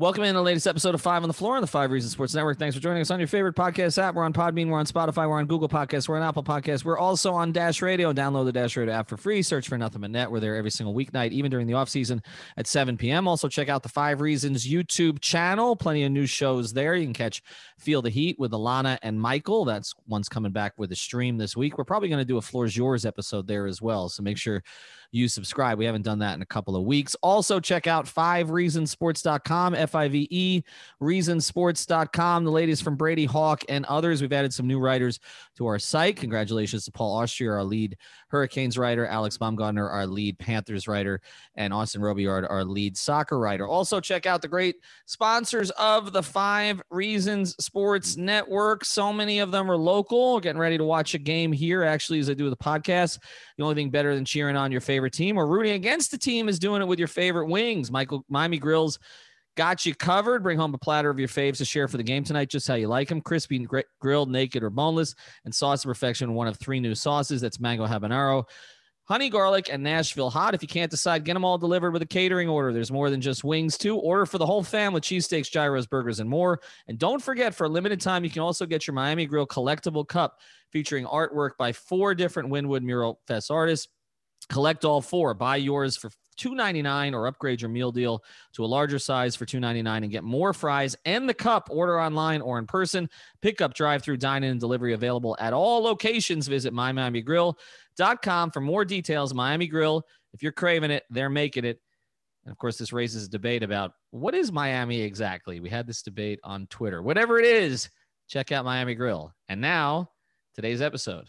Welcome in the latest episode of Five on the Floor on the Five Reasons Sports Network. Thanks for joining us on your favorite podcast app. We're on Podbean, we're on Spotify, we're on Google Podcasts, we're on Apple Podcasts. We're also on Dash Radio. Download the Dash Radio app for free. Search for Nothing But Net. We're there every single weeknight, even during the off season at 7 p.m. Also, check out the Five Reasons YouTube channel. Plenty of new shows there. You can catch Feel the Heat with Alana and Michael. That's one's coming back with a stream this week. We're probably going to do a Floor's Yours episode there as well. So make sure you subscribe. We haven't done that in a couple of weeks. Also, check out fivereasonsports.com, F I V E, reasonsports.com. The latest from Brady Hawk and others. We've added some new writers to our site. Congratulations to Paul Austria, our lead Hurricanes writer, Alex Baumgartner, our lead Panthers writer, and Austin Robillard, our lead soccer writer. Also, check out the great sponsors of the Five Reasons Sports Network. So many of them are local. Getting ready to watch a game here, actually, as I do with the podcast. The only thing better than cheering on your favorite team or rooting against the team is doing it with your favorite wings. Michael Miami Grills got you covered. Bring home a platter of your faves to share for the game tonight, just how you like them. Crispy, gr- grilled, naked, or boneless, and sauce of perfection. One of three new sauces. That's mango habanero. Honey garlic and Nashville hot. If you can't decide, get them all delivered with a catering order. There's more than just wings, too. Order for the whole family cheesesteaks, gyros, burgers, and more. And don't forget, for a limited time, you can also get your Miami Grill collectible cup featuring artwork by four different Wynwood Mural Fest artists. Collect all four. Buy yours for $2.99 or upgrade your meal deal to a larger size for $2.99 and get more fries and the cup. Order online or in person. Pickup, drive through, dine in, and delivery available at all locations. Visit mymiamigrill.com for more details. Miami Grill, if you're craving it, they're making it. And of course, this raises a debate about what is Miami exactly. We had this debate on Twitter. Whatever it is, check out Miami Grill. And now, today's episode.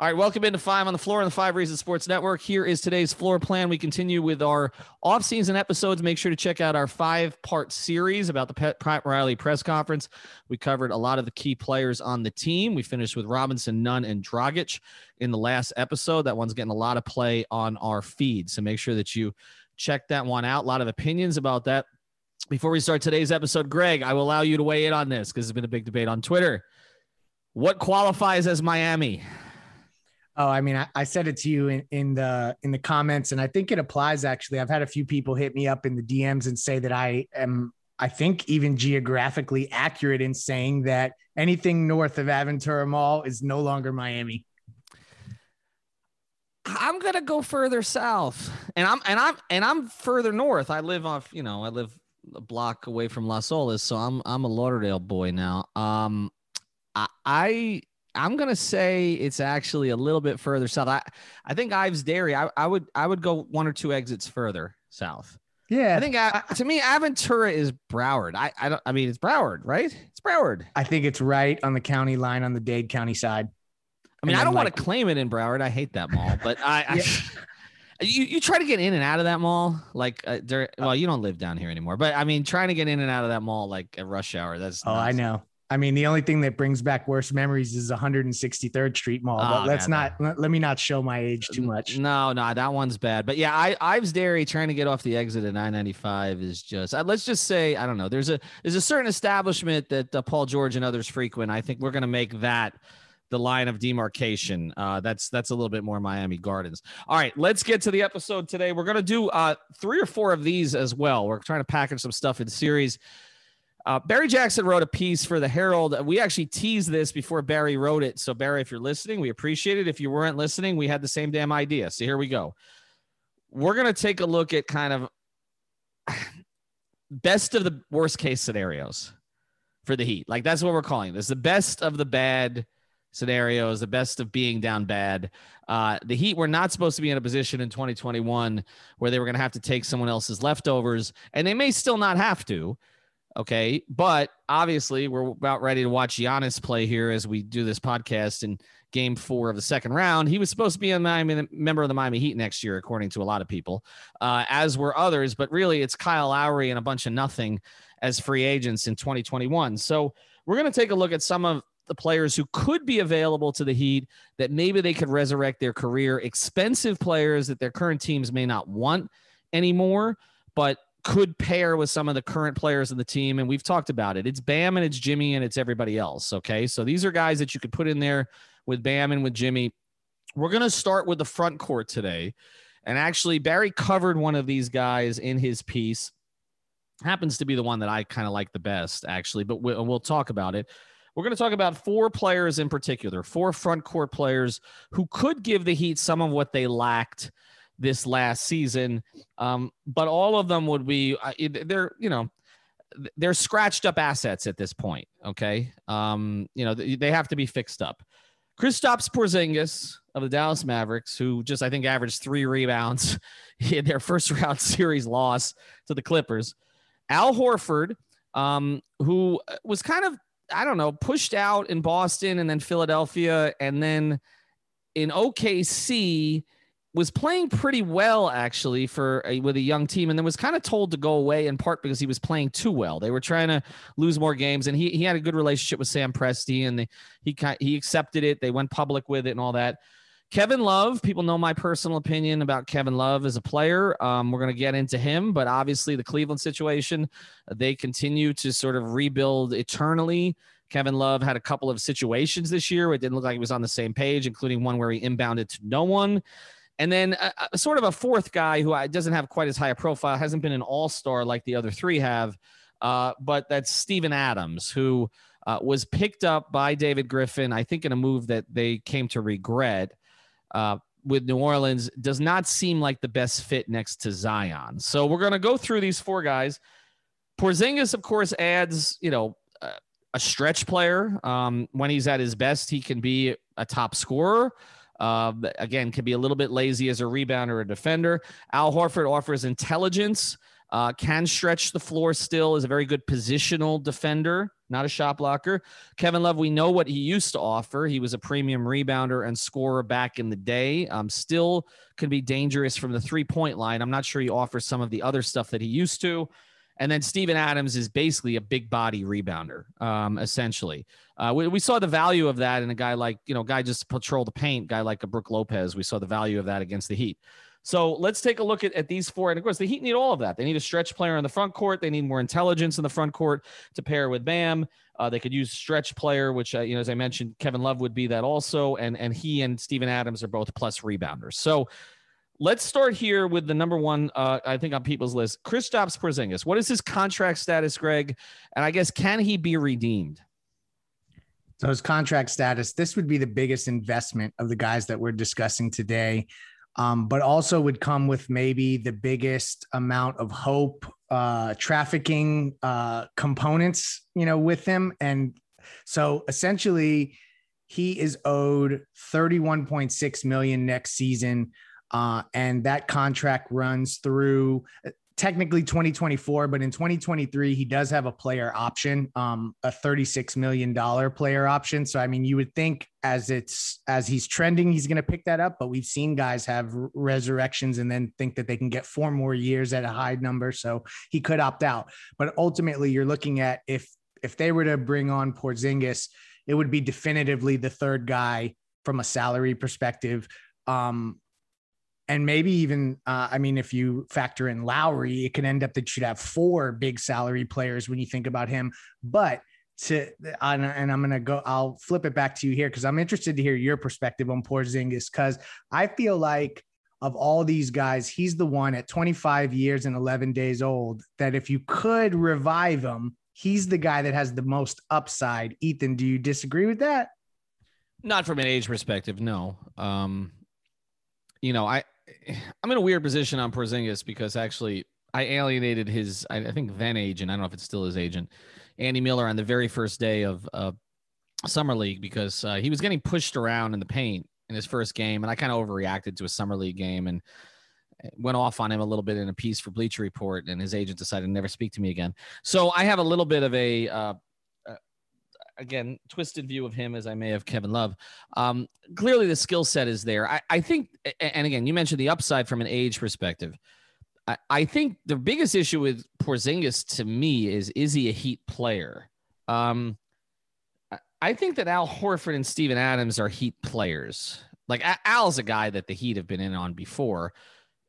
All right, welcome into Five on the Floor on the Five Reasons Sports Network. Here is today's floor plan. We continue with our off-season episodes. Make sure to check out our five-part series about the Pat Riley press conference. We covered a lot of the key players on the team. We finished with Robinson, Nunn, and Dragic in the last episode. That one's getting a lot of play on our feed, so make sure that you check that one out. A lot of opinions about that. Before we start today's episode, Greg, I will allow you to weigh in on this because there's been a big debate on Twitter. What qualifies as Miami? Oh, I mean, I, I said it to you in, in the in the comments, and I think it applies. Actually, I've had a few people hit me up in the DMs and say that I am, I think, even geographically accurate in saying that anything north of Aventura Mall is no longer Miami. I'm gonna go further south, and I'm and I'm and I'm further north. I live off, you know, I live a block away from Las Olas, so I'm I'm a Lauderdale boy now. Um, I, I I'm gonna say it's actually a little bit further south. I I think Ives Dairy. I, I would I would go one or two exits further south. Yeah, I think uh, to me Aventura is Broward. I I don't. I mean it's Broward, right? It's Broward. I think it's right on the county line on the Dade County side. I mean I don't want to claim it in Broward. I hate that mall, but I. I Yeah. You, you try to get in and out of that mall like uh, during, well you don't live down here anymore but I mean trying to get in and out of that mall like at rush hour that's Oh, I know. I mean, the only thing that brings back worse memories is 163rd Street Mall. Oh, but let's God, not let, let me not show my age too much. No, no, that one's bad. But yeah, I Ives Dairy trying to get off the exit at 995 is just. Uh, let's just say I don't know. There's a there's a certain establishment that uh, Paul George and others frequent. I think we're going to make that the line of demarcation. Uh, that's that's a little bit more Miami Gardens. All right, let's get to the episode today. We're going to do uh, three or four of these as well. We're trying to package some stuff in series. Uh, Barry Jackson wrote a piece for the Herald. We actually teased this before Barry wrote it. So, Barry, if you're listening, we appreciate it. If you weren't listening, we had the same damn idea. So, here we go. We're going to take a look at kind of best of the worst case scenarios for the Heat. Like, that's what we're calling this the best of the bad scenarios, the best of being down bad. Uh, the Heat were not supposed to be in a position in 2021 where they were going to have to take someone else's leftovers, and they may still not have to. Okay. But obviously, we're about ready to watch Giannis play here as we do this podcast in game four of the second round. He was supposed to be a Miami, member of the Miami Heat next year, according to a lot of people, uh, as were others. But really, it's Kyle Lowry and a bunch of nothing as free agents in 2021. So we're going to take a look at some of the players who could be available to the Heat that maybe they could resurrect their career, expensive players that their current teams may not want anymore, but could pair with some of the current players in the team. And we've talked about it. It's Bam and it's Jimmy and it's everybody else. Okay. So these are guys that you could put in there with Bam and with Jimmy. We're going to start with the front court today. And actually, Barry covered one of these guys in his piece. Happens to be the one that I kind of like the best, actually, but we'll, we'll talk about it. We're going to talk about four players in particular, four front court players who could give the Heat some of what they lacked this last season. Um, but all of them would be they're you know they're scratched up assets at this point. Okay, um, you know they have to be fixed up. Kristaps Porzingis of the Dallas Mavericks, who just I think averaged three rebounds in their first round series loss to the Clippers. Al Horford, um, who was kind of I don't know pushed out in Boston and then Philadelphia and then in OKC was playing pretty well actually for a, with a young team and then was kind of told to go away in part because he was playing too well. They were trying to lose more games and he, he had a good relationship with Sam Presti and they, he he accepted it. They went public with it and all that. Kevin Love, people know my personal opinion about Kevin Love as a player. Um, we're going to get into him, but obviously the Cleveland situation, they continue to sort of rebuild eternally. Kevin Love had a couple of situations this year where it didn't look like he was on the same page, including one where he inbounded to no one. And then a, a sort of a fourth guy who doesn't have quite as high a profile, hasn't been an all star like the other three have, uh, but that's Steven Adams, who uh, was picked up by David Griffin, I think in a move that they came to regret. Uh, with New Orleans does not seem like the best fit next to Zion. So we're going to go through these four guys. Porzingis, of course, adds you know a stretch player. Um, when he's at his best, he can be a top scorer. Uh, again, can be a little bit lazy as a rebounder or a defender. Al Horford offers intelligence, uh, can stretch the floor still, is a very good positional defender, not a shot blocker. Kevin Love, we know what he used to offer. He was a premium rebounder and scorer back in the day. Um, still can be dangerous from the three point line. I'm not sure he offers some of the other stuff that he used to. And then Steven Adams is basically a big body rebounder, um, essentially. Uh, we, we, saw the value of that in a guy like, you know, guy just patrol the paint, guy like a Brook Lopez. We saw the value of that against the Heat. So let's take a look at, at these four. And of course, the Heat need all of that. They need a stretch player in the front court. They need more intelligence in the front court to pair with Bam. Uh, they could use stretch player, which, uh, you know, as I mentioned, Kevin Love would be that also. And, and he and Steven Adams are both plus rebounders. So Let's start here with the number one, uh, I think, on people's list. Kristaps Porzingis. What is his contract status, Greg? And I guess can he be redeemed? So his contract status. This would be the biggest investment of the guys that we're discussing today, um, but also would come with maybe the biggest amount of hope, uh, trafficking uh, components, you know, with him. And so essentially, he is owed 31.6 million next season uh, and that contract runs through uh, technically 2024, but in 2023, he does have a player option, um, a $36 million player option. So, I mean, you would think as it's as he's trending, he's going to pick that up. But we've seen guys have resurrections and then think that they can get four more years at a high number. So he could opt out. But ultimately, you're looking at if if they were to bring on Porzingis, it would be definitively the third guy from a salary perspective. Um, and maybe even uh, I mean, if you factor in Lowry, it can end up that you'd have four big salary players when you think about him. But to and, I'm gonna go, I'll flip it back to you here because I'm interested to hear your perspective on Porzingis because I feel like of all these guys, he's the one at 25 years and 11 days old that if you could revive him, he's the guy that has the most upside. Ethan, do you disagree with that? Not from an age perspective, no. Um, you know, I I'm in a weird position on Porzingis because actually I alienated his, I think then agent. I don't know if it's still his agent, Andy Miller, on the very first day of uh, summer league because uh, he was getting pushed around in the paint in his first game, and I kind of overreacted to a summer league game and went off on him a little bit in a piece for Bleacher Report, and his agent decided to never speak to me again. So I have a little bit of a uh, uh, again twisted view of him as I may have Kevin Love. Um, clearly, the skill set is there. I, I think, and again, you mentioned the upside from an age perspective. I, I think the biggest issue with Porzingis to me is is he a Heat player? Um, I think that Al Horford and Steven Adams are Heat players. Like Al's a guy that the Heat have been in on before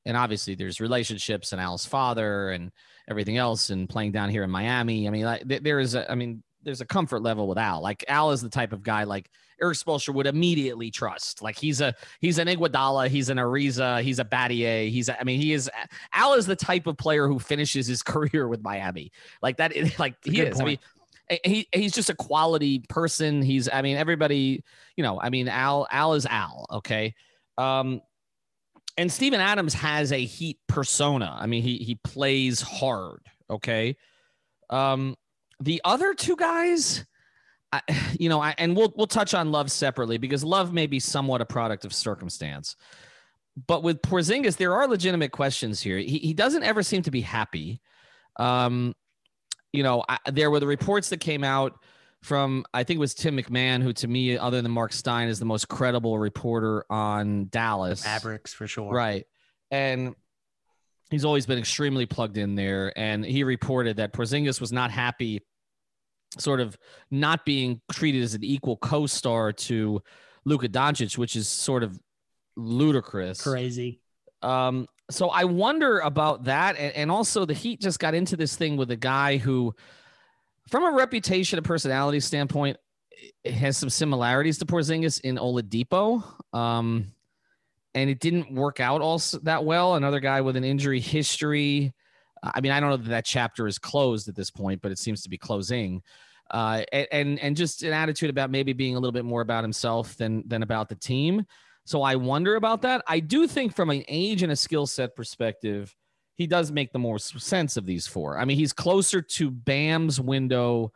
and obviously there's relationships and Al's father and everything else and playing down here in Miami. I mean, there is a, I mean, there's a comfort level with Al. Like Al is the type of guy like Erik Spoelstra would immediately trust. Like he's a he's an Iguodala, he's an Ariza, he's a Battier. He's a, I mean he is Al is the type of player who finishes his career with Miami. Like that. Like he is. Point. I mean, he he's just a quality person. He's I mean everybody you know I mean Al Al is Al. Okay. Um, and Steven Adams has a Heat persona. I mean, he he plays hard. Okay. Um, the other two guys, I, you know, I, and we'll we'll touch on Love separately because Love may be somewhat a product of circumstance. But with Porzingis, there are legitimate questions here. He he doesn't ever seem to be happy. Um, you know, I, there were the reports that came out from I think it was Tim McMahon, who to me, other than Mark Stein, is the most credible reporter on Dallas Mavericks for sure. Right, and he's always been extremely plugged in there. And he reported that Porzingis was not happy, sort of not being treated as an equal co-star to Luka Doncic, which is sort of ludicrous, crazy. Um, so I wonder about that, and, and also the Heat just got into this thing with a guy who from a reputation and personality standpoint, has some similarities to Porzingis in Oladipo. Um, and it didn't work out all that well. Another guy with an injury history. I mean, I don't know that that chapter is closed at this point, but it seems to be closing. Uh, and and just an attitude about maybe being a little bit more about himself than than about the team. So I wonder about that. I do think from an age and a skill set perspective, he does make the more sense of these four. I mean, he's closer to Bam's window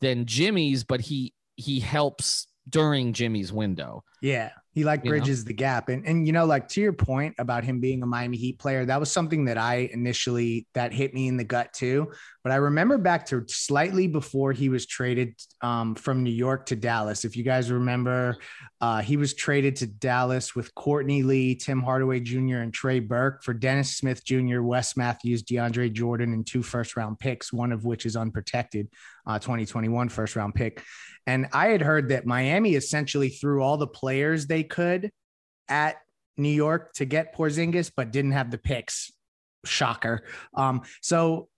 than Jimmy's, but he he helps during Jimmy's window. Yeah. He like bridges you know? the gap. And and you know, like to your point about him being a Miami Heat player, that was something that I initially that hit me in the gut too. But I remember back to slightly before he was traded um, from New York to Dallas. If you guys remember, uh, he was traded to Dallas with Courtney Lee, Tim Hardaway Jr., and Trey Burke for Dennis Smith Jr., Wes Matthews, DeAndre Jordan, and two first round picks, one of which is unprotected, uh, 2021 first round pick. And I had heard that Miami essentially threw all the players they could at New York to get Porzingis, but didn't have the picks. Shocker. Um, so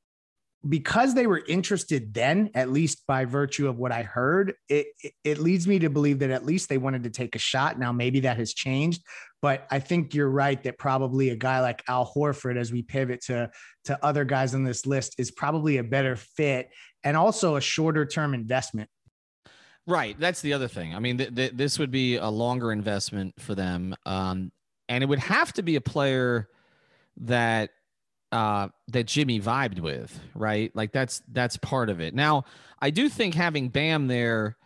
because they were interested then, at least by virtue of what I heard, it, it, it leads me to believe that at least they wanted to take a shot. Now maybe that has changed, but I think you're right that probably a guy like Al Horford, as we pivot to to other guys on this list, is probably a better fit and also a shorter term investment Right. That's the other thing. I mean, th- th- this would be a longer investment for them. Um, and it would have to be a player that uh, that Jimmy vibed with, right? Like that's that's part of it. Now, I do think having Bam there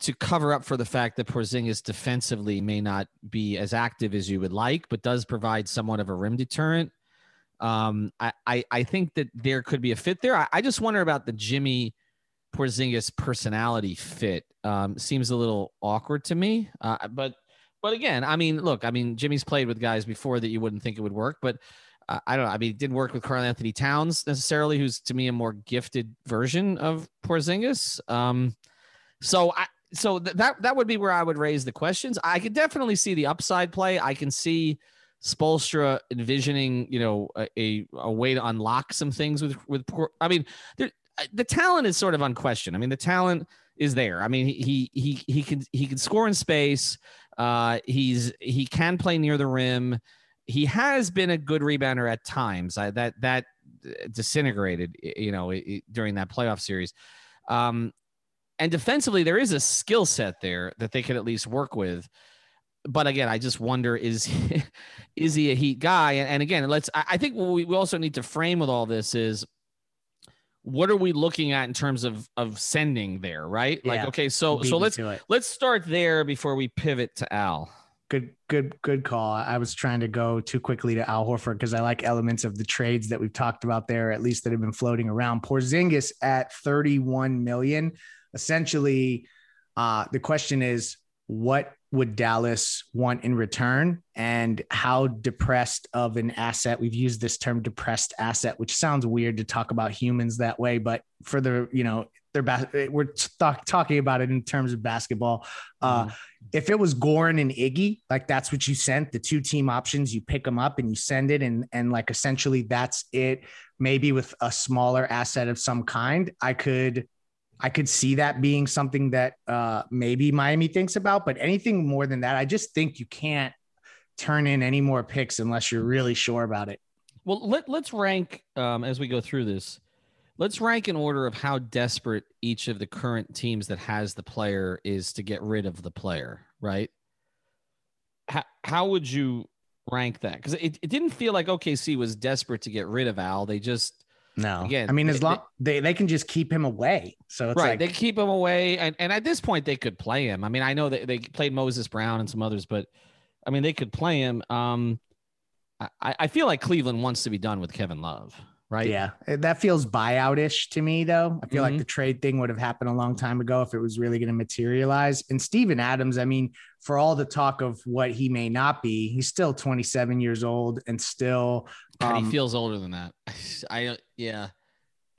to cover up for the fact that Porzingis defensively may not be as active as you would like, but does provide somewhat of a rim deterrent. Um, I, I, I think that there could be a fit there. I, I just wonder about the Jimmy Porzingis personality fit um, seems a little awkward to me. Uh, but but again, I mean, look, I mean, Jimmy's played with guys before that you wouldn't think it would work, but uh, I don't know. I mean, it didn't work with Karl-Anthony Towns necessarily, who's to me a more gifted version of Porzingis. Um, so I so th- that that would be where I would raise the questions. I could definitely see the upside play. I can see Spoelstra envisioning, you know, a, a, a way to unlock some things with with. Por- I mean, there, the talent is sort of unquestioned. I mean, the talent is there. I mean, he he he can he can score in space. Uh, he's he can play near the rim. He has been a good rebounder at times. I, that that disintegrated, you know, during that playoff series. Um, and defensively, there is a skill set there that they could at least work with. But again, I just wonder is is he a Heat guy? And, and again, let's. I, I think what we also need to frame with all this is what are we looking at in terms of of sending there, right? Like, okay, so so let's let's start there before we pivot to Al. Good, good, good call. I was trying to go too quickly to Al Horford because I like elements of the trades that we've talked about there, at least that have been floating around. Porzingis at 31 million. Essentially, uh, the question is, what would Dallas want in return, and how depressed of an asset? We've used this term "depressed asset," which sounds weird to talk about humans that way, but for the you know, they're bas- we're talk- talking about it in terms of basketball. Uh, if it was Goran and Iggy, like that's what you sent, the two team options, you pick them up and you send it, and and like essentially that's it. Maybe with a smaller asset of some kind, I could, I could see that being something that uh, maybe Miami thinks about. But anything more than that, I just think you can't turn in any more picks unless you're really sure about it. Well, let let's rank um, as we go through this. Let's rank in order of how desperate each of the current teams that has the player is to get rid of the player, right? How how would you rank that? Because it, it didn't feel like OKC was desperate to get rid of Al. They just No, Again, I mean, as they- long they, they can just keep him away. So it's right. like they keep him away, and, and at this point they could play him. I mean, I know that they played Moses Brown and some others, but I mean they could play him. Um, I, I feel like Cleveland wants to be done with Kevin Love, right? Yeah, eh, that feels buyout-ish to me, though. I feel Mhm. like the trade thing would have happened a long time ago if it was really going to materialize. And Steven Adams, I mean, for all the talk of what he may not be, he's still 27 years old and still. God, um, he feels older than that. I yeah.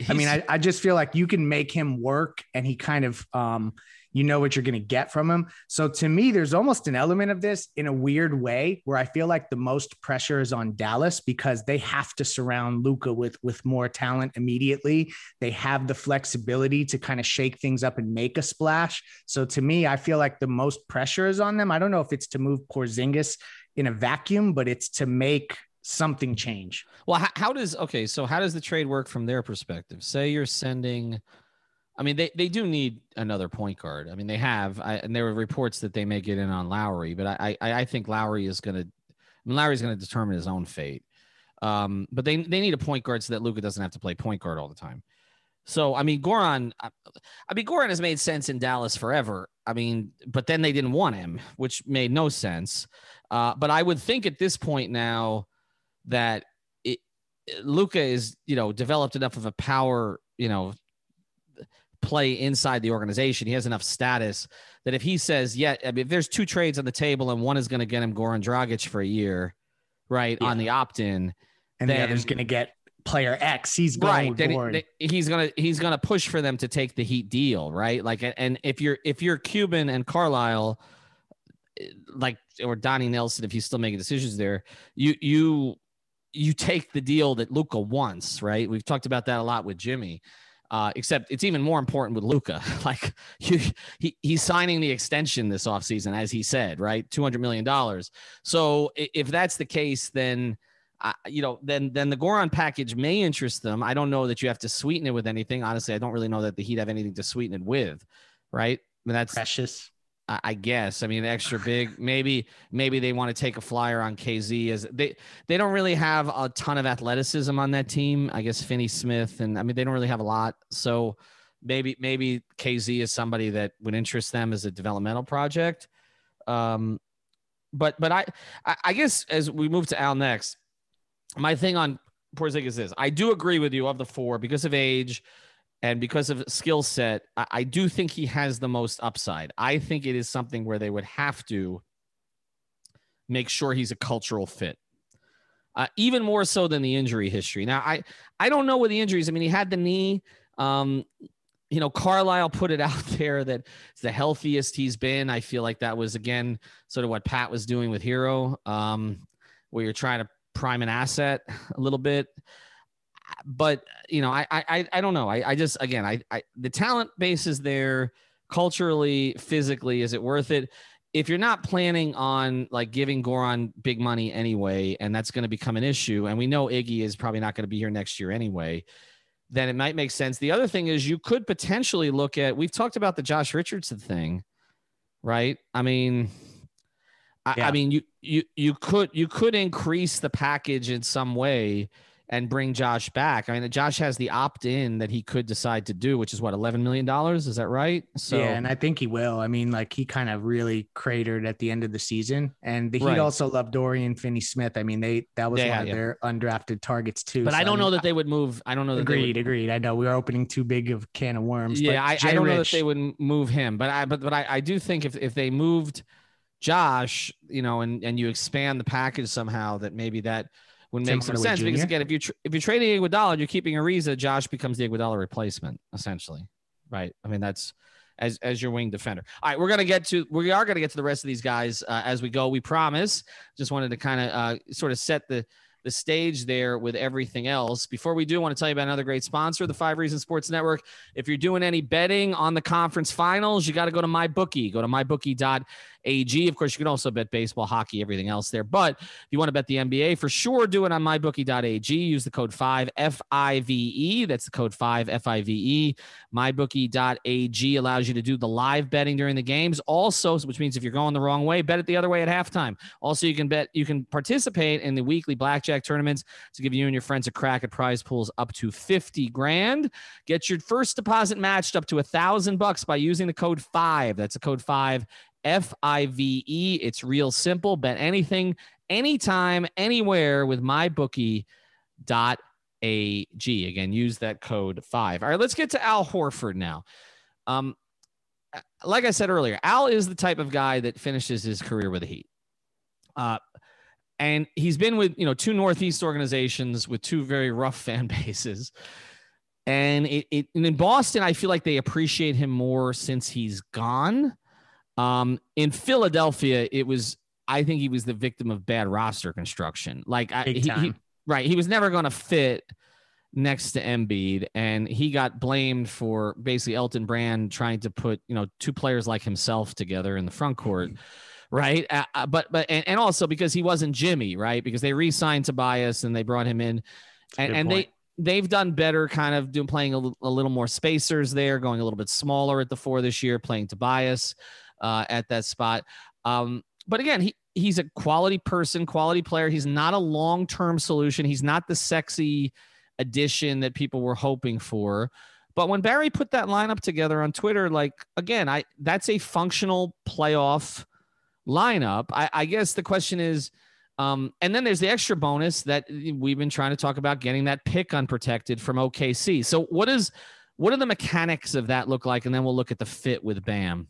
I mean, I, I just feel like you can make him work, and he kind of, um, you know, what you're going to get from him. So to me, there's almost an element of this in a weird way where I feel like the most pressure is on Dallas because they have to surround Luka with with more talent immediately. They have the flexibility to kind of shake things up and make a splash. So to me, I feel like the most pressure is on them. I don't know if it's to move Porzingis in a vacuum, but it's to make something change. well, how, how does okay? So how does the trade work from their perspective? Say you're sending. I mean, they, they do need another point guard. I mean, they have, I, and there were reports that they may get in on Lowry, but I I, I think Lowry is going to, I mean, Lowry's going to determine his own fate. Um, but they they need a point guard so that Luka doesn't have to play point guard all the time. So I mean, Goran, I, I mean, Goran has made sense in Dallas forever. I mean, but then they didn't want him, which made no sense. Uh, but I would think at this point now that Luka is, you know, developed enough of a power, you know, play inside the organization. He has enough status that if he says, yeah, I mean, if there's two trades on the table and one is going to get him Goran Dragic for a year, right, on the opt-in, And the Then- other's going to get player X. He's going right then Goran. they- he's gonna he's gonna push for them to take the heat deal right like and if you're if you're cuban and carlisle eh, like or donnie nelson if he's still making decisions there you you you take the deal that luka wants right we've talked about that a lot with jimmy uh, except it's even more important with Luka. Like you, he, he's signing the extension this offseason, as he said, right? $200 million. So if that's the case, then I, you know, then then the Goran package may interest them. I don't know that you have to sweeten it with anything. Honestly, I don't really know that the Heat have anything to sweeten it with, right? I mean, that's Precious. I guess. I mean, extra big. Maybe maybe they want to take a flyer on KZ as they they don't really have a ton of athleticism on that team. I guess Finney Smith and I mean they don't really have a lot. So maybe maybe KZ is somebody that would interest them as a developmental project. Um, but but I I guess as we move to Al next, my thing on Porzingis is this. I do agree with you of the four because of age and because of skill set. I, I do think he has the most upside. I think it is something where they would have to make sure he's a cultural fit. Uh, even more so than the injury history. Now, I I don't know what the injuries. I mean, he had the knee. Um, you know, Carlisle put it out there that it's the healthiest he's been. I feel like that was again sort of what Pat was doing with Herro, um, where you're trying to prime an asset a little bit. But you know, I I I don't know. I I just again I I the talent base is there culturally, physically. Is it worth it? If you're not planning on like giving Goran big money anyway, and that's going to become an issue, and we know Iggy is probably not going to be here next year anyway, then it might make sense. The other thing is you could potentially look at. We've talked about the Josh Richardson thing, right? I mean, I, Yeah. I mean, you you you could you could increase the package in some way and bring Josh back. I mean, Josh has the opt in that he could decide to do, which is what eleven million dollars. Is that right? So yeah, and I think he will. I mean, like he kind of really cratered at the end of the season, and the Heat right. also love Dorian Finney-Smith. I mean, they that was yeah, one of their undrafted targets too. But so, I don't I mean, know that they would move. I don't know. That agreed, would, agreed. I know we are opening too big of a can of worms. Yeah, I, I, don't Rich, know that they would move him, but I but but I, I do think if if they moved Josh, you know, and and you expand the package somehow, that maybe that would make some sense. Jr.? Because again, if you tr- if you're trading Iguodala, you're keeping Ariza. Josh becomes the Iguodala replacement, essentially, right? I mean, that's as as your wing defender. All right, we're gonna get to we are gonna get to the rest of these guys uh, as we go. We promise. Just wanted to kind of uh, sort of set the the stage there with everything else. Before we do, I want to tell you about another great sponsor, the Five Reasons Sports Network. If you're doing any betting on the conference finals, you got to go to MyBookie. Go to mybookie.ag. Of course, you can also bet baseball, hockey, everything else there. But if you want to bet the NBA, for sure, do it on mybookie.ag. Use the code 5 F I V E. That's the code 5 F I V E. MyBookie.ag allows you to do the live betting during the games. Also, which means if you're going the wrong way, bet it the other way at halftime. Also, you can bet, you can participate in the weekly blackjack blackjack tournaments to give you and your friends a crack at prize pools up to 50 grand. Get your first deposit matched up to a thousand bucks by using the code five. That's a code five. F I V E. It's real simple. Bet anything, anytime, anywhere with MyBookie.ag. Again, use that code five. All right, let's get to Al Horford now. Um, like I said earlier, Al is the type of guy that finishes his career with the Heat. Uh, and he's been with you know two northeast organizations with two very rough fan bases. And it, it and in boston i feel like they appreciate him more since he's gone. Um in philadelphia it was i think he was the victim of bad roster construction. Like I, he, he, right. He was never going to fit next to Embiid and he got blamed for basically Elton Brand trying to put, you know, two players like himself together in the front court. Mm-hmm right? Uh, uh, but but and, and also because he wasn't Jimmy, right? Because they re-signed Tobias and they brought him in, and, and they they've done better, kind of doing playing a, a, little more spacers there, going a little bit smaller at the four this year, playing Tobias uh, at that spot. Um, but again, he he's a quality person, quality player. He's not a long term solution. He's not the sexy addition that people were hoping for. But when Barry put that lineup together on Twitter, like again, I that's a functional playoff lineup. I, I guess the question is, um, and then there's the extra bonus that we've been trying to talk about getting that pick unprotected from OKC. So what is what do the mechanics of that look like? And then we'll look at the fit with Bam.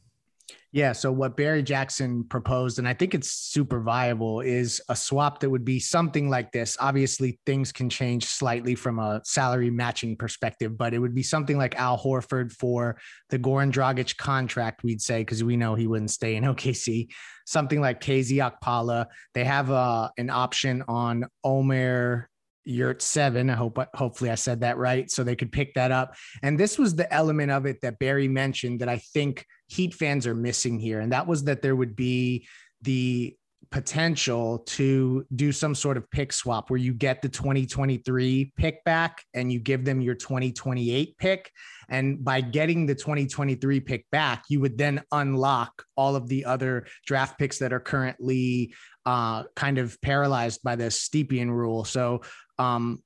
Yeah. So what Barry Jackson proposed, and I think it's super viable, is a swap that would be something like this. Obviously, things can change slightly from a salary matching perspective, but it would be something like Al Horford for the Goran Dragic contract, we'd say, because we know he wouldn't stay in OKC. Something like KZ Okpala. They have uh, an option on Omer Yurtseven. I hope hopefully I said that right. So they could pick that up. And this was the element of it that Barry mentioned that I think Heat fans are missing here. And that was that there would be the potential to do some sort of pick swap where you get the 2023 pick back and you give them your 2028 pick. And by getting the 2023 pick back, you would then unlock all of the other draft picks that are currently uh, kind of paralyzed by the Stepien rule. So um,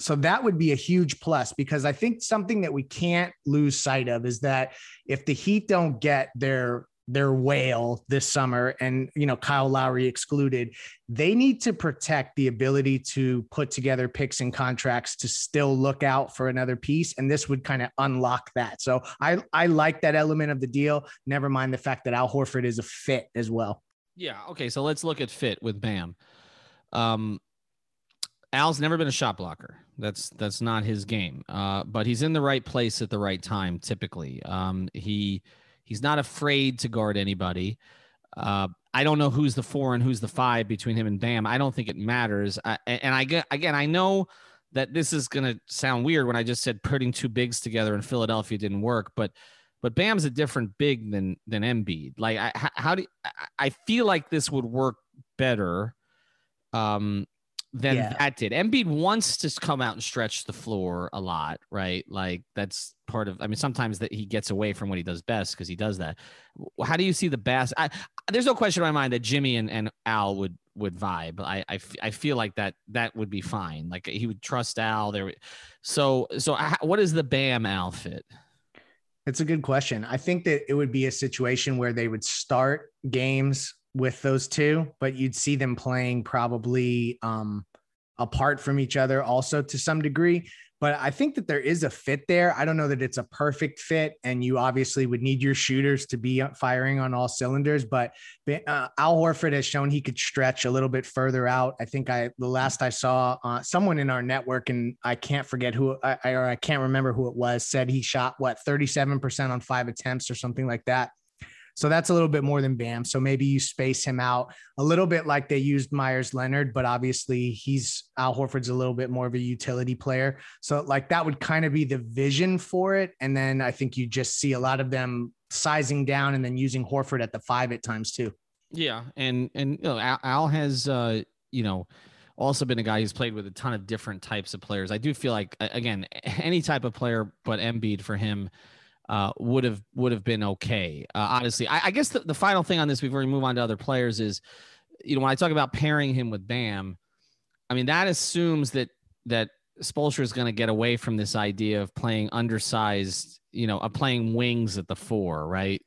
so that would be a huge plus because I think something that we can't lose sight of is that if the Heat don't get their their whale this summer and you know Kyle Lowry excluded they need to protect the ability to put together picks and contracts to still look out for another piece. And this would kind of unlock that. So I I like that element of the deal. Never mind the fact that Al Horford is a fit as well. Yeah. Okay. So let's look at fit with Bam. Um Al's never been a shot blocker. That's that's not his game. Uh, but he's in the right place at the right time. Typically, um, he he's not afraid to guard anybody. Uh, I don't know who's the four and who's the five between him and Bam. I don't think it matters. I, and I get again, I know that this is going to sound weird when I just said putting two bigs together in Philadelphia didn't work, but but Bam's a different big than than Embiid. Like, I, how do I feel like this would work better? Um, than Yeah. that did. Embiid wants to come out and stretch the floor a lot, right? Like that's part of. I mean, sometimes that he gets away from what he does best because he does that. How do you see the best? I, there's no question in my mind that Jimmy and, and Al would would vibe. I, I f- I feel like that that would be fine. Like he would trust Al. There, so so h- what is the Bam outfit? It's a good question. I think that it would be a situation where they would start games with those two, but you'd see them playing probably um, apart from each other also to some degree. But I think that there is a fit there. I don't know that it's a perfect fit, and you obviously would need your shooters to be firing on all cylinders. But uh, Al Horford has shown he could stretch a little bit further out. I think I the last I saw uh, someone in our network, and I can't forget who I, I or I can't remember who it was, said he shot what thirty seven percent on five attempts or something like that. So that's a little bit more than Bam. So maybe you space him out a little bit like they used Meyers Leonard, but obviously he's Al Horford's a little bit more of a utility player. So like that would kind of be the vision for it. And then I think you just see a lot of them sizing down and then using Horford at the five at times too. Yeah, and and you know, Al, has uh, you know also been a guy who's played with a ton of different types of players. I do feel like again any type of player, but Embiid for him uh, would have would have been okay. Uh, honestly, I, I guess the, the final thing on this before we move on to other players is, you know, when I talk about pairing him with Bam, I mean that assumes that that Spoelstra is going to get away from this idea of playing undersized, you know, of playing wings at the four, right?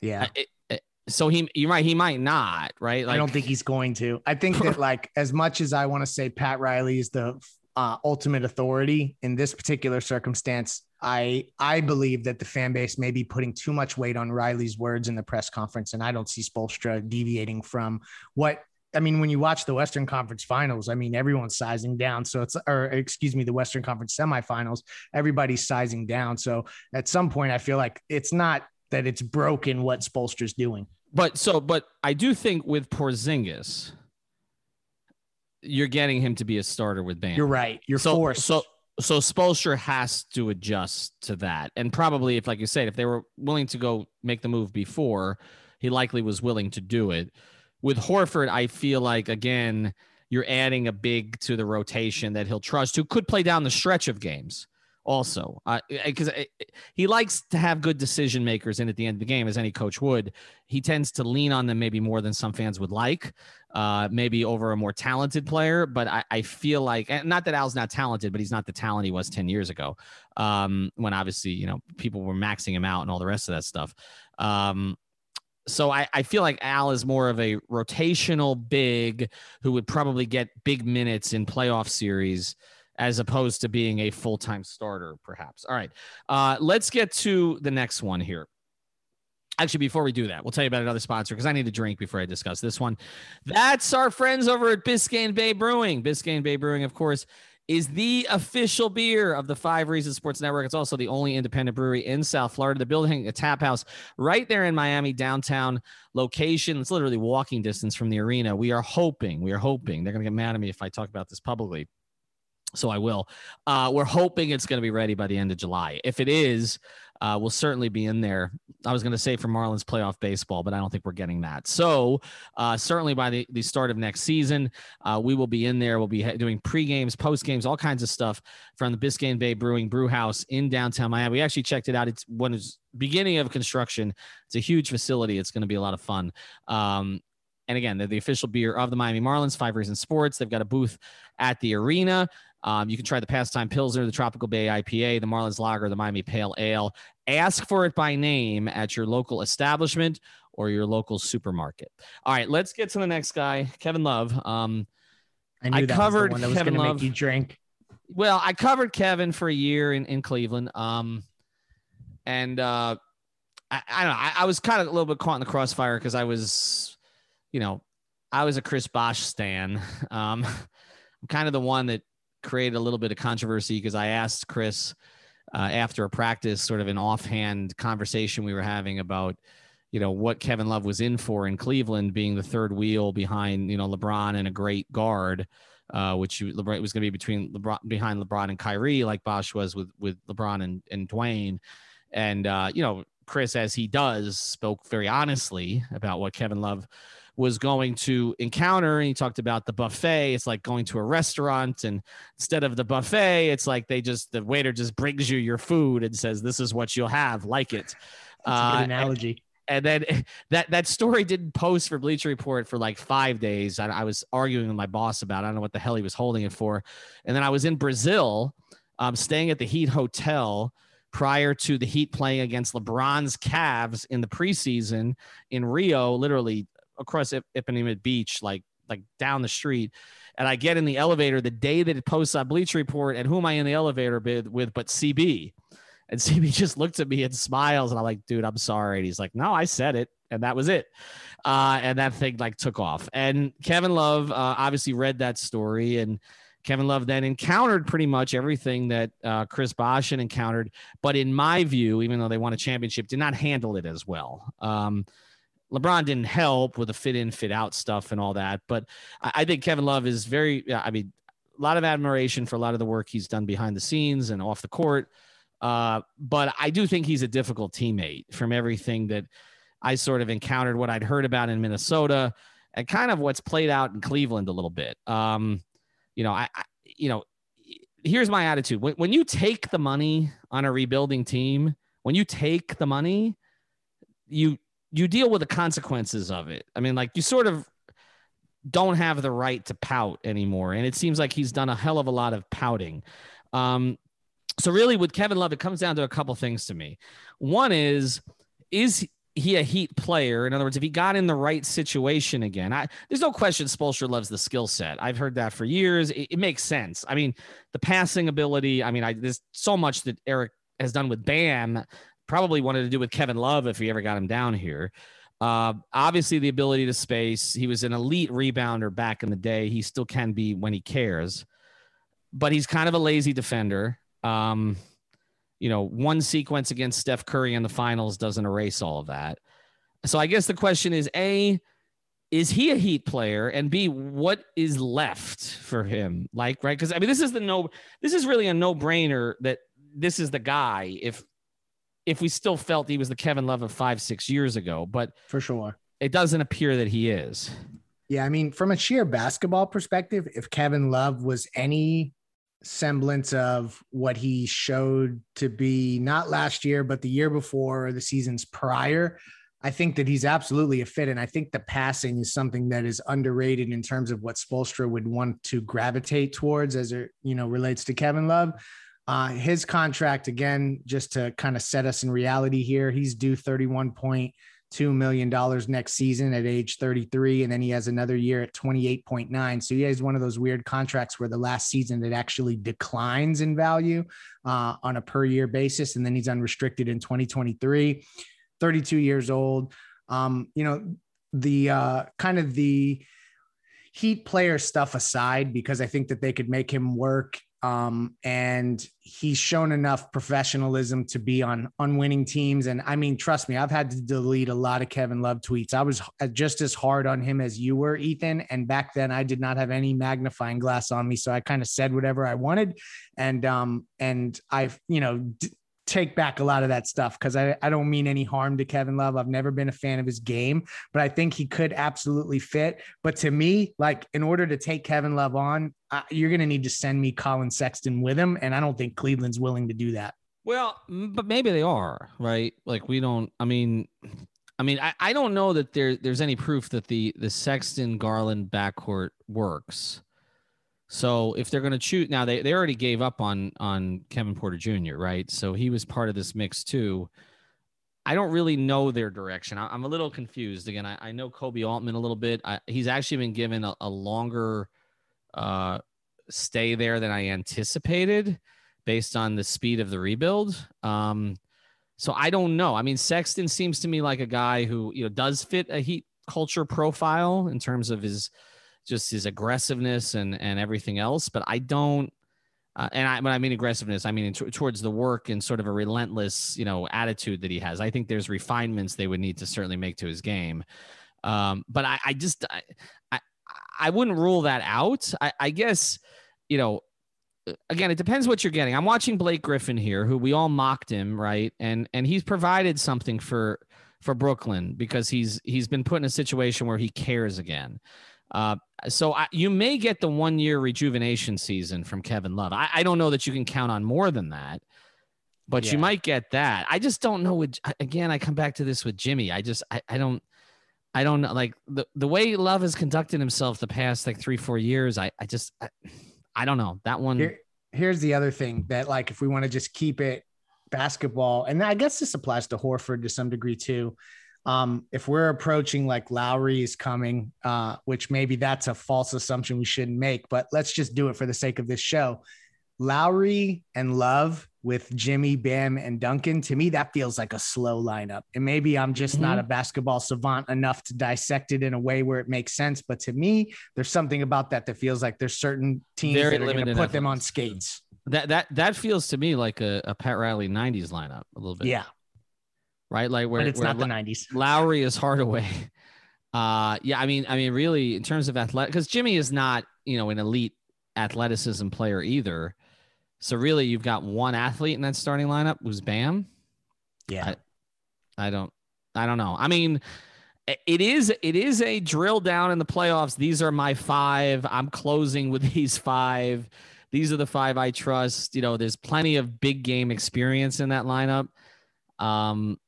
Yeah. It, it, so he, you're right. He might not, right? Like, I don't think he's going to. I think that like as much as I want to say Pat Riley is the uh, ultimate authority in this particular circumstance, I I believe that the fan base may be putting too much weight on Riley's words in the press conference, and I don't see Spoelstra deviating from what. I mean, when you watch the Western Conference Finals, I mean, everyone's sizing down. So it's, or excuse me, the Western Conference semifinals, everybody's sizing down. So at some point, I feel like it's not that it's broken what Spoelstra's doing. But so, but I do think with Porzingis, you're getting him to be a starter with Bam. You're right. You're so, forced. So so Spoelstra has to adjust to that. And probably if like you said, if they were willing to go make the move before, he likely was willing to do it. With Horford, I feel like again, you're adding a big to the rotation that he'll trust who could play down the stretch of games also because uh, he likes to have good decision makers in at the end of the game as any coach would. He tends to lean on them maybe more than some fans would like uh, maybe over a more talented player but I, I, feel like not that al's not talented but he's not the talent he was 10 years ago um, when obviously you know people were maxing him out and all the rest of that stuff. Um, so I, I feel like Al is more of a rotational big who would probably get big minutes in playoff series as opposed to being a full time starter, perhaps. All right. Uh, let's get to the next one here. Actually, before we do that, we'll tell you about another sponsor because I need a drink before I discuss this one. That's our friends over at Biscayne Bay Brewing. Biscayne Bay Brewing, of course, is the official beer of the Five Reasons Sports Network. It's also the only independent brewery in South Florida. They're building a tap house right there in Miami downtown location. It's literally walking distance from the arena. We are hoping, we are hoping they're going to get mad at me if I talk about this publicly so I will. Uh, we're hoping it's going to be ready by the end of July. If it is, uh, we'll certainly be in there. I was going to say for Marlins playoff baseball, but I don't think we're getting that. So uh, certainly by the, the start of next season, uh, we will be in there. We'll be doing pre games, post games, all kinds of stuff from the Biscayne Bay Brewing Brew House in downtown Miami. We actually checked it out. It's when it's beginning of construction. It's a huge facility. It's going to be a lot of fun. Um, and again, they're the official beer of the Miami Marlins, Five Reasons Sports. They've got a booth at the arena. Um, you can try the Pastime Pilsner, the Tropical Bay IPA, the Marlins Lager, the Miami Pale Ale. Ask for it by name at your local establishment or your local supermarket. All right, let's get to the next guy, Kevin Love. Um, I, knew I that covered was the one that was Kevin Love. make you drink. Well, I covered Kevin for a year in, in Cleveland. Um, and uh, I, I don't know. I, I was kind of a little bit caught in the crossfire because I was, you know, I was a Chris Bosh stan. Um, I'm kind of the one that created a little bit of controversy because I asked Chris uh, after a practice, sort of an offhand conversation we were having about, you know, what Kevin Love was in for in Cleveland, being the third wheel behind, you know, LeBron and a great guard, uh, which LeBron was going to be between LeBron behind LeBron and Kyrie, like Bosh was with with LeBron and and Dwayne, and uh, you know, Chris, as he does, spoke very honestly about what Kevin Love was going to encounter. And he talked about the buffet. It's like going to a restaurant, and instead of the buffet, it's like they just the waiter just brings you your food and says, "This is what you'll have. Like it." That's a good Uh, analogy. and then that that story didn't post for Bleacher Report for like five days. I, I was arguing with my boss about. It. I don't know what the hell he was holding it for. And then I was in Brazil, um, staying at the Heat Hotel prior to the Heat playing against LeBron's Cavs in the preseason in Rio, literally across Ip- Ipanema Beach, like like down the street. And I get in the elevator the day that it posts on Bleach Report, and who am I in the elevator with, but CB? And CB just looked at me and smiles, and I'm like, dude, I'm sorry. And he's like, no, I said it, and that was it. Uh, and that thing like took off. And Kevin Love uh, obviously read that story, and Kevin Love then encountered pretty much everything that uh, Chris had encountered. But in my view, even though they won a championship, did not handle it as well. Um, LeBron didn't help with the fit in, fit out stuff and all that. But I, think Kevin Love is very, I mean, a lot of admiration for a lot of the work he's done behind the scenes and off the court. Uh, but I do think he's a difficult teammate from everything that I sort of encountered, what I'd heard about in Minnesota, and kind of what's played out in Cleveland a little bit. Um, you know, I, I you know, here's my attitude: when, when you take the money on a rebuilding team, when you take the money, you you deal with the consequences of it. I mean, like you sort of don't have the right to pout anymore, and it seems like he's done a hell of a lot of pouting. Um, so really, with Kevin Love, it comes down to a couple things to me. One is, is he a Heat player? In other words, if he got in the right situation again, I, there's no question Spoelstra loves the skill set. I've heard that for years. It, it makes sense. I mean, the passing ability. I mean, I, there's so much that Erik has done with Bam. Probably wanted to do with Kevin Love if he ever got him down here. Uh, obviously, the ability to space. He was an elite rebounder back in the day. He still can be when he cares, but he's kind of a lazy defender. Um, you know, one sequence against Steph Curry in the finals doesn't erase all of that. So I guess the question is A, is he a Heat player? And B, what is left for him? Like, right? Because I mean, this is the no, this is really a no brainer that this is the guy. If, if we still felt he was the Kevin Love of five, six years ago, but For sure. it doesn't appear that he is. Yeah, I mean, from a sheer basketball perspective, if Kevin Love was any semblance of what he showed to be not last year, but the year before or the seasons prior, I think that he's absolutely a fit. And I think the passing is something that is underrated in terms of what Spoelstra would want to gravitate towards as it, you know, relates to Kevin Love. Uh, his contract, again, just to kind of set us in reality here, he's due 31.2 million dollars next season at age 33, and then he has another year at 28.9. So he has one of those weird contracts where the last season it actually declines in value uh, on a per year basis, and then he's unrestricted in 2023. 32 years old. Um, you know, the uh, kind of the Heat player stuff aside, because I think that they could make him work. Um, and he's shown enough professionalism to be on unwinning teams. And I mean, trust me, I've had to delete a lot of Kevin Love tweets. I was just as hard on him as you were, Ethan. And back then, I did not have any magnifying glass on me, so I kind of said whatever I wanted. And um, and I, you know. D- take back a lot of that stuff because I, I don't mean any harm to Kevin Love. I've never been a fan of his game, but I think he could absolutely fit. But to me, like in order to take Kevin Love on, you're going to need to send me Collin Sexton with him. And I don't think Cleveland's willing to do that. Well, but maybe they are, right? Like we don't I mean I mean I, I don't know that there there's any proof that the the Sexton Garland backcourt works. So if they're going to choose now, they, they already gave up on on Kevin Porter Jr. right? So he was part of this mix too. I don't really know their direction. I, am a little confused. Again, I, I know Koby Altman a little bit. I, he's actually been given a, a longer uh, stay there than I anticipated, based on the speed of the rebuild. Um, so I don't know. I mean, Sexton seems to me like a guy who you know does fit a Heat culture profile in terms of his just his aggressiveness and and everything else. But I don't. Uh, and I, when I mean aggressiveness, I mean t- towards the work and sort of a relentless, you know, attitude that he has. I think there's refinements they would need to certainly make to his game. Um, but I, I just, I, I, I wouldn't rule that out. I, I guess, you know, again, it depends what you're getting. I'm watching Blake Griffin here, who we all mocked him, right? And and he's provided something for for Brooklyn because he's he's been put in a situation where he cares again. Uh, so I, you may get the one year rejuvenation season from Kevin Love. I, I, don't know that you can count on more than that, but yeah. you might get that. I just don't know. With, again, I come back to this with Jimmy. I just I, I don't I don't know like the the way Love has conducted himself the past like three four years. I I just I, I don't know that one. Here, here's the other thing that like if we want to just keep it basketball, and I guess this applies to Horford to some degree too. Um, if we're approaching like Lowry is coming, uh, which maybe that's a false assumption we shouldn't make, but let's just do it for the sake of this show. Lowry and Love with Jimmy, Bam, and Duncan, to me, that feels like a slow lineup. And maybe I'm just mm-hmm. not a basketball savant enough to dissect it in a way where it makes sense. But to me, there's something about that that feels like there's certain teams Very that are going to put them on skates. That that that feels to me like a, a Pat Riley '90s lineup a little bit. Yeah, right? Like where but it's where not the '90s. Lowry is Hardaway. Uh, yeah, I mean, I mean, really, in terms of athletic, because Jimmy is not, you know, an elite athleticism player either. So really, you've got one athlete in that starting lineup who's Bam. Yeah, I, I don't, I don't know. I mean, it is it is a drill down in the playoffs. These are my five. I'm closing with these five. These are the five I trust. You know, there's plenty of big game experience in that lineup. Um,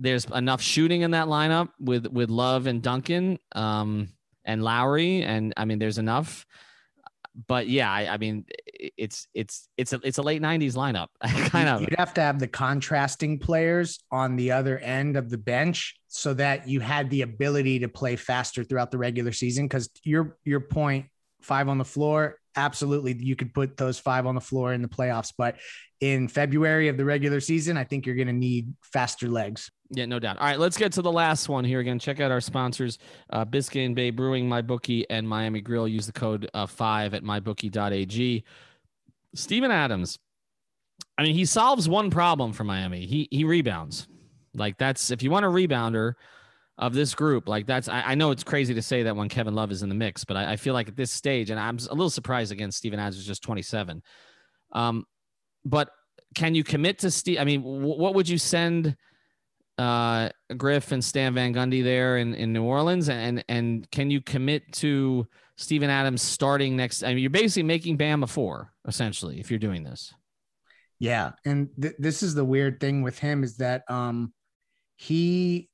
there's enough shooting in that lineup with with Love and Duncan um, and Lowry, and I mean, there's enough. But yeah, I, I mean, it's it's it's a it's a late '90s lineup, kind of. You'd have to have the contrasting players on the other end of the bench so that you had the ability to play faster throughout the regular season. Because your your point, five on the floor, absolutely, you could put those five on the floor in the playoffs. But in February of the regular season, I think you're going to need faster legs. Yeah, no doubt. All right, let's get to the last one here again. Check out our sponsors, uh, Biscayne Bay Brewing, MyBookie, and Miami Grill. Use the code uh, 5 at mybookie.ag. Steven Adams, I mean, he solves one problem for Miami. He he rebounds. Like that's if you want a rebounder of this group, like that's I, I know it's crazy to say that when Kevin Love is in the mix, but I, I feel like at this stage, and I'm a little surprised against Steven Adams is just 27. Um, but can you commit to Steve? I mean, w- what would you send uh, Griff and Stan Van Gundy there in, in New Orleans? And and can you commit to Steven Adams starting next? I mean, you're basically making Bam a four essentially if you're doing this. Yeah, and th- this is the weird thing with him is that um, he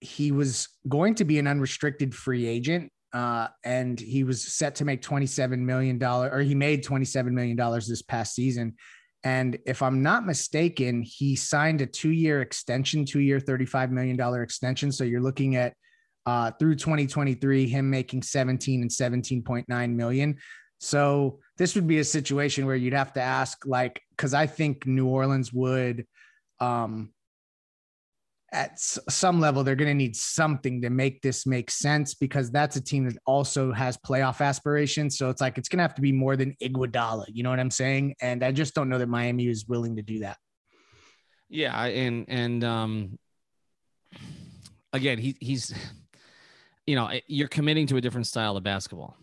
he was going to be an unrestricted free agent uh, and he was set to make $27 million or he made $27 million this past season. And if I'm not mistaken, he signed a two year extension, two year, $35 million extension. So you're looking at uh, through 2023, him making 17 and 17.9 million. So this would be a situation where you'd have to ask, like, because I think New Orleans would um, at some level they're going to need something to make this make sense because that's a team that also has playoff aspirations. So it's like it's going to have to be more than Iguodala you know what i'm saying? And i just don't know that miami is willing to do that. Yeah and and um again he he's you know you're committing to a different style of basketball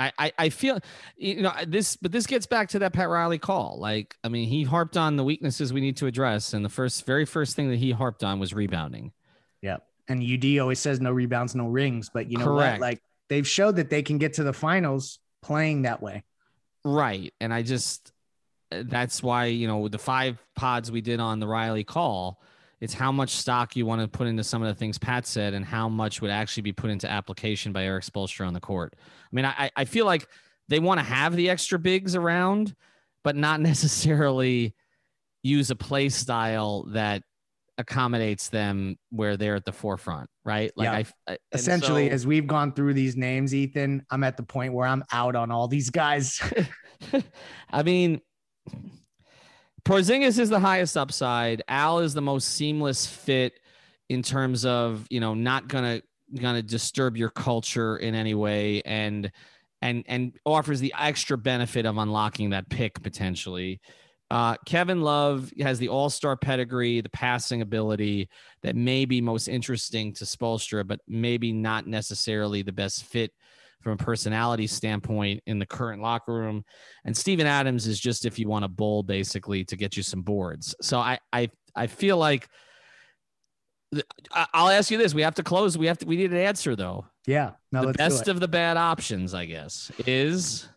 I, I, feel you know this, but this gets back to that Pat Riley call. Like, I mean, he harped on the weaknesses we need to address, and the first, very first thing that he harped on was rebounding. Yeah, and UD always says no rebounds, no rings, but you know Correct. what? Like they've showed that they can get to the finals playing that way. Right, and I just that's why you know the five pods we did on the Riley call it's how much stock you want to put into some of the things Pat said and how much would actually be put into application by Erik Spoelstra on the court. I mean, I, I feel like they want to have the extra bigs around, but not necessarily use a play style that accommodates them where they're at the forefront, right? Like yeah. I, essentially so, as we've gone through these names, Ethan, I'm at the point where I'm out on all these guys. I mean, Porzingis is the highest upside. Al is the most seamless fit in terms of you know not gonna gonna disturb your culture in any way and and and offers the extra benefit of unlocking that pick potentially. Uh, Kevin Love has the All Star pedigree, the passing ability that may be most interesting to Spoelstra, but maybe not necessarily the best fit from a personality standpoint in the current locker room. And Steven Adams is just if you want a bull basically to get you some boards. So I I I feel like I'll ask you this: We have to close. We have to. We need an answer though. Yeah. No, the let's best of the bad options, I guess, is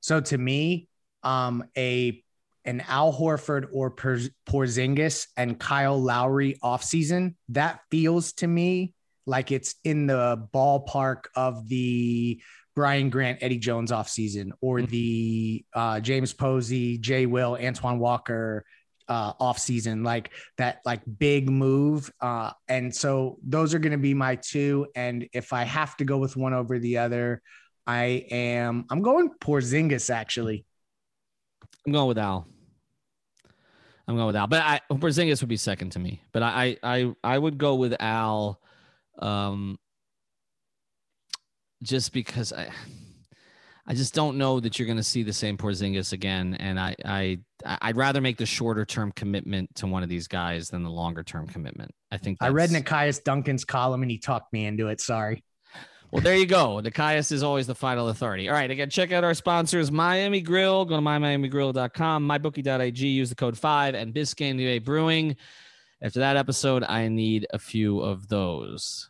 So to me, um, a an Al Horford or Porzingis and Kyle Lowry offseason, that feels to me like it's in the ballpark of the Brian Grant, Eddie Jones offseason or Mhm. the uh, James Posey, Jay Will, Antoine Walker uh, offseason, like that, like big move. Uh, and so those are going to be my two. And if I have to go with one over the other, I am. I'm going Porzingis actually. I'm going with Al. I'm going with Al, but I Porzingis would be second to me. But I I I, I would go with Al, um, just because I. I just don't know that you're going to see the same Porzingis again, and I, I, I'd rather make the shorter term commitment to one of these guys than the longer term commitment. I think I read Nekias Duncan's column and he talked me into it. Sorry. Well, there you go. Nekias is always the final authority. All right. Again, check out our sponsors, Miami Grill. Go to mymiamigrill.com, mybookie.ag, use the code five, and Biscayne Brewing. After that episode, I need a few of those.